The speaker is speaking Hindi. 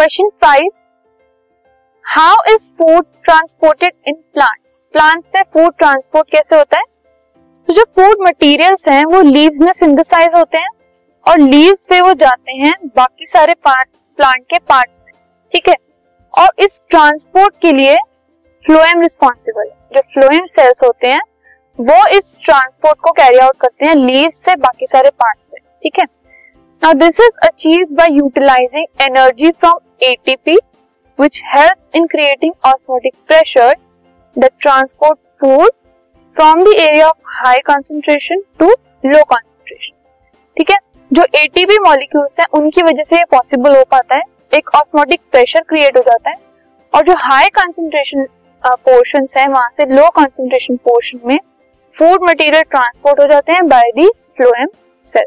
Question five how is food transported in plants plants में फ़ूड ट्रांसपोर्ट कैसे होता है? तो जो फ़ूड मटेरियल्स हैं, वो लीव्स में सिंथेसाइज होते हैं और लीव से वो जाते हैं बाकी सारे पार्ट प्लांट के पार्ट्स में, ठीक है? और इस ट्रांसपोर्ट के लिए फ्लोएम रिस्पॉन्सिबल जो फ्लोएम सेल्स होते हैं, वो इस ट्रांसपोर्ट को कैरी आउट करते हैं लीव से बाकी सारे पार्ट्स में, ठीक है? Now this is achieve by utilizing energy from ATP which helps in creating osmotic pressure that transport food from the area of high concentration to low concentration. ठीक है? जो एटीपी मॉलिक्यूल्स हैं, उनकी वजह से ये पॉसिबल हो पाता है। एक ऑस्मोटिक प्रेशर क्रिएट हो जाता है। और जो हाई कंसंट्रेशन पोर्शन है, वहाँ से लो कंसंट्रेशन पोर्शन में फ़ूड मटेरियल ट्रांसपोर्ट हो जाते हैं by the phloem cell